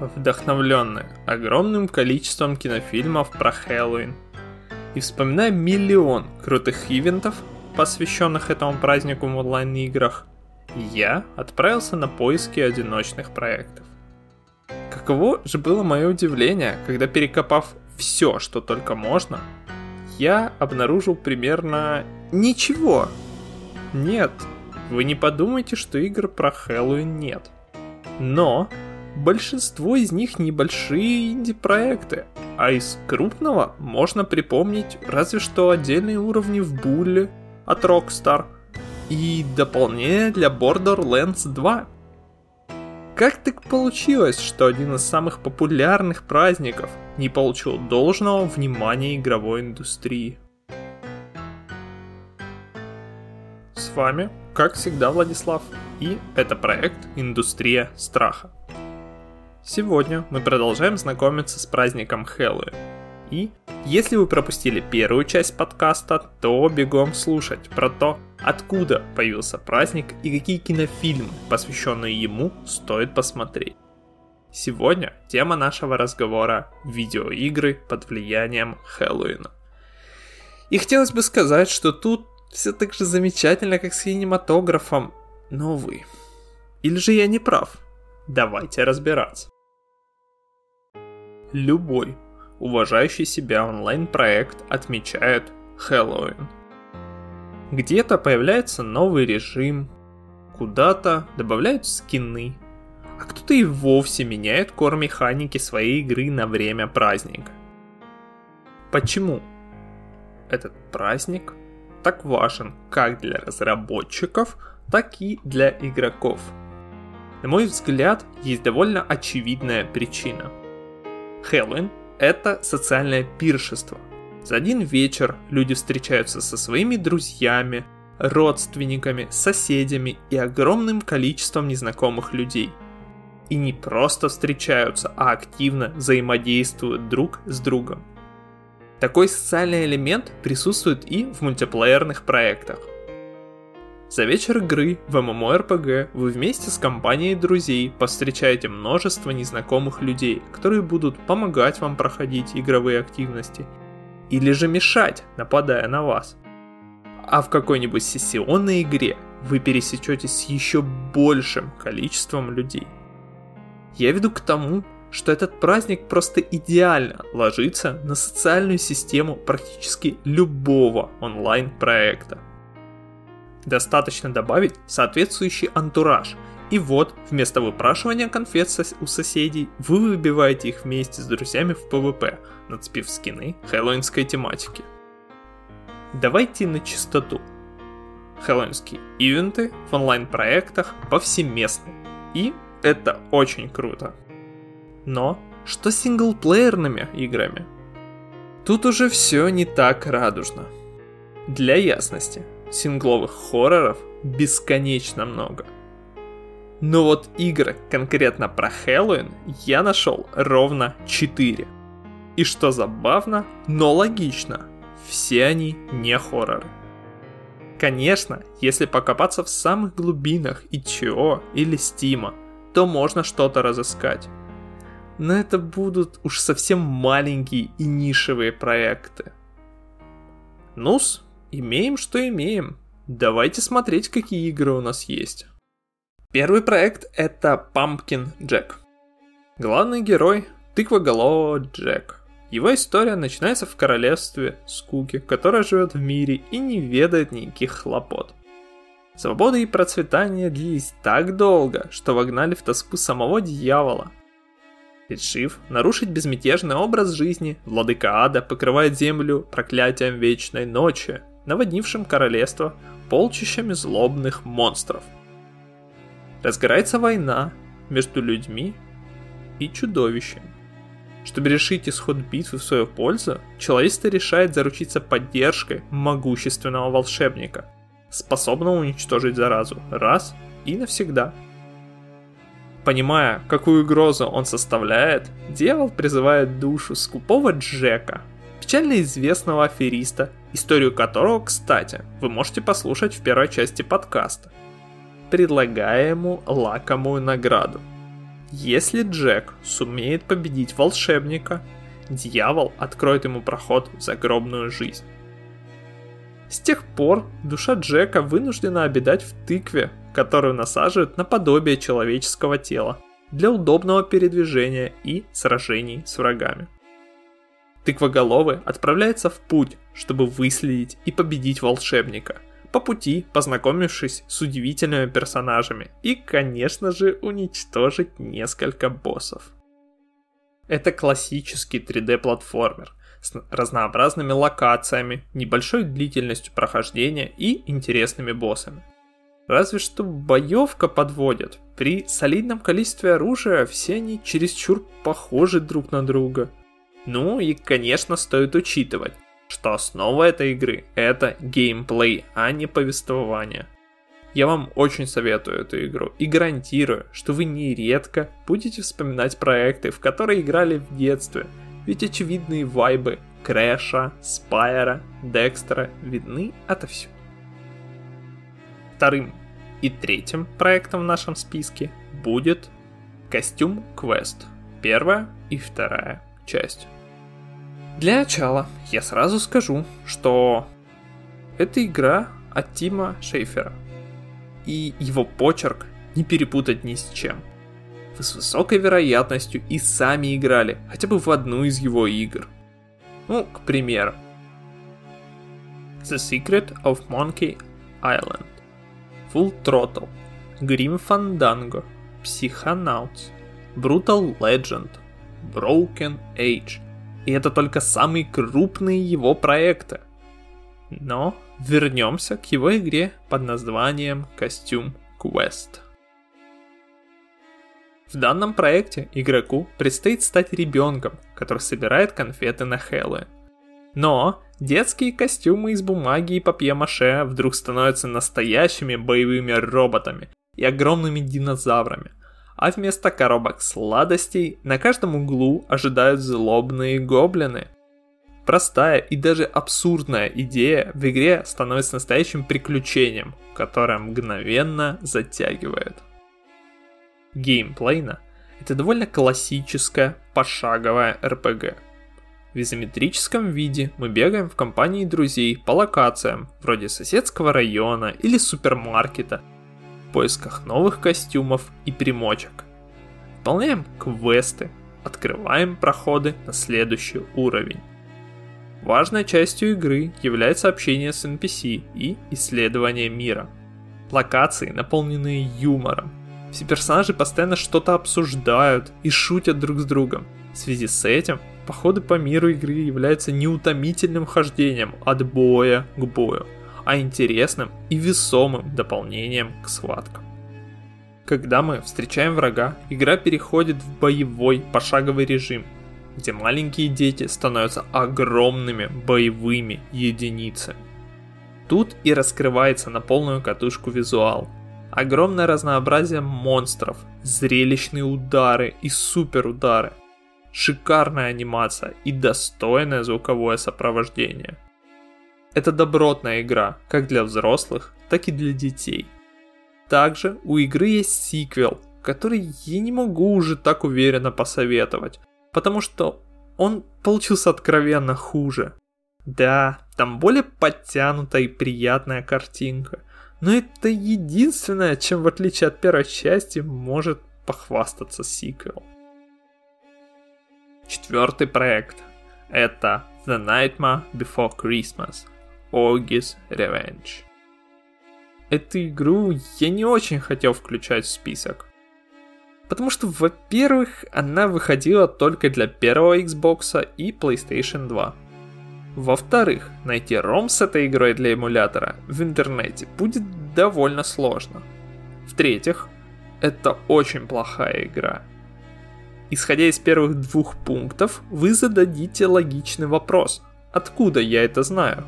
вдохновленные огромным количеством кинофильмов про Хэллоуин и вспоминая миллион крутых ивентов, посвященных этому празднику в онлайн-играх, я отправился на поиски одиночных проектов. Каково же было мое удивление, когда перекопав все, что только можно, я обнаружил примерно ничего. Нет, вы не подумайте, что игр про Хэллоуин нет. Но большинство из них небольшие инди-проекты, а из крупного можно припомнить разве что отдельные уровни в Булле от Rockstar и дополнение для Borderlands 2. Как так получилось, что один из самых популярных праздников не получил должного внимания игровой индустрии? С вами, как всегда, Владислав, и это проект «Индустрия страха». Сегодня мы продолжаем знакомиться с праздником Хэллоуин. И если вы пропустили первую часть подкаста, то бегом слушать про то, откуда появился праздник и какие кинофильмы, посвященные ему, стоит посмотреть. Сегодня тема нашего разговора – видеоигры под влиянием Хэллоуина. И хотелось бы сказать, что тут все так же замечательно, как с кинематографом, но увы. Или же я не прав? Давайте разбираться. Любой уважающий себя онлайн-проект отмечает Хэллоуин. Где-то появляется новый режим, куда-то добавляют скины, а кто-то и вовсе меняет кор механики своей игры на время праздника. Почему этот праздник так важен как для разработчиков, так и для игроков? На мой взгляд, есть довольно очевидная причина – Хэллоуин – это социальное пиршество. За один вечер люди встречаются со своими друзьями, родственниками, соседями и огромным количеством незнакомых людей. И не просто встречаются, а активно взаимодействуют друг с другом. Такой социальный элемент присутствует и в мультиплеерных проектах. За вечер игры в MMORPG вы вместе с компанией друзей повстречаете множество незнакомых людей, которые будут помогать вам проходить игровые активности или же мешать, нападая на вас. А в какой-нибудь сессионной игре вы пересечетесь с еще большим количеством людей. Я веду к тому, что этот праздник просто идеально ложится на социальную систему практически любого онлайн-проекта. Достаточно добавить соответствующий антураж. И вот, вместо выпрашивания конфет у соседей, вы выбиваете их вместе с друзьями в PvP, нацепив скины хэллоуинской тематики. Давайте на чистоту. Хэллоуинские ивенты в онлайн-проектах повсеместны. И это очень круто. Но что с синглплеерными играми? Тут уже все не так радужно. Для ясности, сингловых хорроров бесконечно много. Но вот игры конкретно про Хэллоуин я нашел ровно 4. И что забавно, но логично, все они не хорроры. Конечно, если покопаться в самых глубинах ИЧО или Стима, то можно что-то разыскать. Но это будут уж совсем маленькие и нишевые проекты. Нус, Имеем, что имеем. Давайте смотреть, какие игры у нас есть. Первый проект это Pumpkin Jack. Главный герой – тыквоголового Джек. Его история начинается в королевстве скуки, которое живет в мире и не ведает никаких хлопот. Свобода и процветание длились так долго, что вогнали в тоску самого дьявола. Решив нарушить безмятежный образ жизни, владыка ада покрывает землю проклятием вечной ночи, наводнившим королевство полчищами злобных монстров. Разгорается война между людьми и чудовищами. Чтобы решить исход битвы в свою пользу, человечество решает заручиться поддержкой могущественного волшебника, способного уничтожить заразу раз и навсегда. Понимая, какую угрозу он составляет, дьявол призывает душу скупого Джека, печально известного афериста историю которого, кстати, вы можете послушать в первой части подкаста. Предлагая ему лакомую награду. Если Джек сумеет победить волшебника, дьявол откроет ему проход в загробную жизнь. С тех пор душа Джека вынуждена обитать в тыкве, которую насаживают наподобие человеческого тела для удобного передвижения и сражений с врагами. Тыквоголовый отправляется в путь, чтобы выследить и победить волшебника, по пути познакомившись с удивительными персонажами и, конечно же, уничтожить несколько боссов. Это классический 3D-платформер с разнообразными локациями, небольшой длительностью прохождения и интересными боссами. Разве что боевка подводит. При солидном количестве оружия все они чересчур похожи друг на друга – ну и, конечно, стоит учитывать, что основа этой игры — это геймплей, а не повествование. Я вам очень советую эту игру и гарантирую, что вы нередко будете вспоминать проекты, в которые играли в детстве, ведь очевидные вайбы Крэша, Спайера, Декстера видны отовсюду. Вторым и третьим проектом в нашем списке будет Костюм Квест. Первая и вторая часть. Для начала я сразу скажу, что это игра от Тима Шейфера. И его почерк не перепутать ни с чем. Вы с высокой вероятностью и сами играли хотя бы в одну из его игр. Ну, к примеру. The Secret of Monkey Island, Full Throttle, Grim Fandango, Psychonauts, Brutal Legend, Broken Age, и это только самые крупные его проекты. Но вернемся к его игре под названием Костюм Quest. В данном проекте игроку предстоит стать ребенком, который собирает конфеты на Хэллоуин. Но детские костюмы из бумаги и папье-маше вдруг становятся настоящими боевыми роботами и огромными динозаврами – а вместо коробок сладостей на каждом углу ожидают злобные гоблины. Простая и даже абсурдная идея в игре становится настоящим приключением, которое мгновенно затягивает. Геймплейно это довольно классическая пошаговая RPG. В изометрическом виде мы бегаем в компании друзей по локациям, вроде соседского района или супермаркета – поисках новых костюмов и примочек. Выполняем квесты, открываем проходы на следующий уровень. Важной частью игры является общение с NPC и исследование мира. Локации, наполненные юмором. Все персонажи постоянно что-то обсуждают и шутят друг с другом. В связи с этим, походы по миру игры являются неутомительным хождением от боя к бою а интересным и весомым дополнением к схваткам. Когда мы встречаем врага, игра переходит в боевой пошаговый режим, где маленькие дети становятся огромными боевыми единицами. Тут и раскрывается на полную катушку визуал. Огромное разнообразие монстров, зрелищные удары и суперудары, шикарная анимация и достойное звуковое сопровождение. Это добротная игра, как для взрослых, так и для детей. Также у игры есть сиквел, который я не могу уже так уверенно посоветовать, потому что он получился откровенно хуже. Да, там более подтянутая и приятная картинка, но это единственное, чем в отличие от первой части может похвастаться сиквел. Четвертый проект – это The Nightmare Before Christmas – Ogis Revenge. Эту игру я не очень хотел включать в список. Потому что, во-первых, она выходила только для первого Xbox и PlayStation 2. Во-вторых, найти ROM с этой игрой для эмулятора в интернете будет довольно сложно. В-третьих, это очень плохая игра. Исходя из первых двух пунктов, вы зададите логичный вопрос. Откуда я это знаю?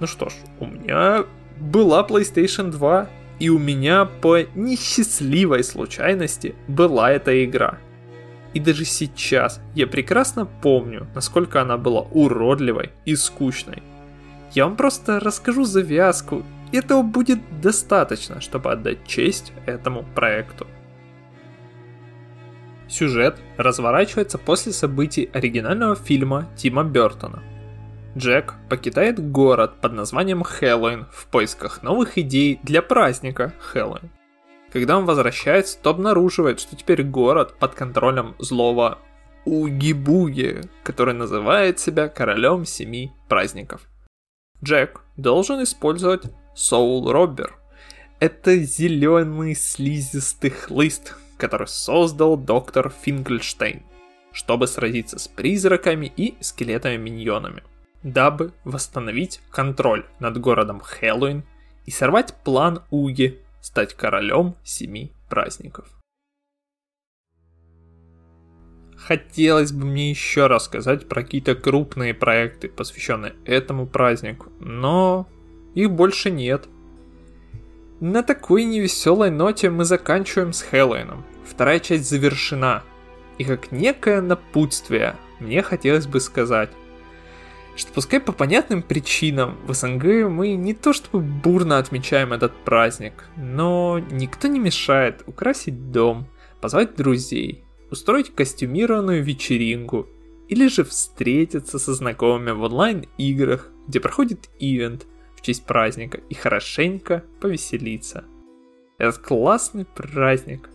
Ну что ж, у меня была PlayStation 2, и у меня по несчастливой случайности была эта игра. И даже сейчас я прекрасно помню, насколько она была уродливой и скучной. Я вам просто расскажу завязку, и этого будет достаточно, чтобы отдать честь этому проекту. Сюжет разворачивается после событий оригинального фильма Тима Бертона. Джек покидает город под названием Хэллоуин в поисках новых идей для праздника Хэллоуин. Когда он возвращается, то обнаруживает, что теперь город под контролем злого Уги-Буги, который называет себя королем семи праздников. Джек должен использовать Soul Robber. Это зеленый слизистый хлыст, который создал доктор Финкельштейн, чтобы сразиться с призраками и скелетами-миньонами, дабы восстановить контроль над городом Хэллоуин и сорвать план Уги стать королем семи праздников. Хотелось бы мне еще рассказать про какие-то крупные проекты, посвященные этому празднику, но их больше нет. На такой невеселой ноте мы заканчиваем с Хэллоуином. Вторая часть завершена. И как некое напутствие мне хотелось бы сказать, что пускай по понятным причинам в СНГ мы не то чтобы бурно отмечаем этот праздник, но никто не мешает украсить дом, позвать друзей, устроить костюмированную вечеринку или же встретиться со знакомыми в онлайн-играх, где проходит ивент в честь праздника и хорошенько повеселиться. Этот классный праздник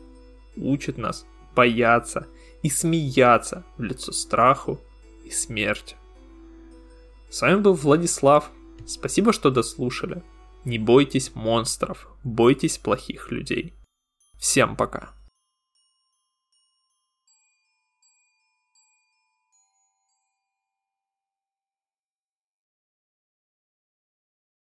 учит нас бояться и смеяться в лицо страху и смерти. С вами был Владислав. Спасибо, что дослушали. Не бойтесь монстров, бойтесь плохих людей. Всем пока.